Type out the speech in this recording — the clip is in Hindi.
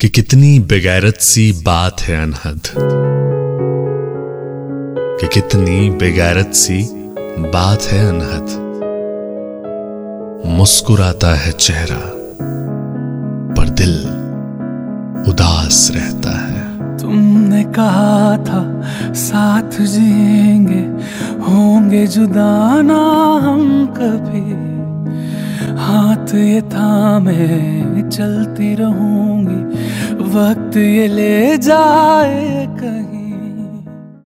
कि कितनी बेगैरत सी बात है अनहद। कि कितनी बेगैरत सी बात है अनहद। मुस्कुराता है चेहरा, पर दिल उदास रहता है। तुमने कहा था, साथ जिएँगे, होंगे जुदा ना हम कभी। हाथ ये थामे, चलती रहूँगी वक्त ये ले जाए कहीं।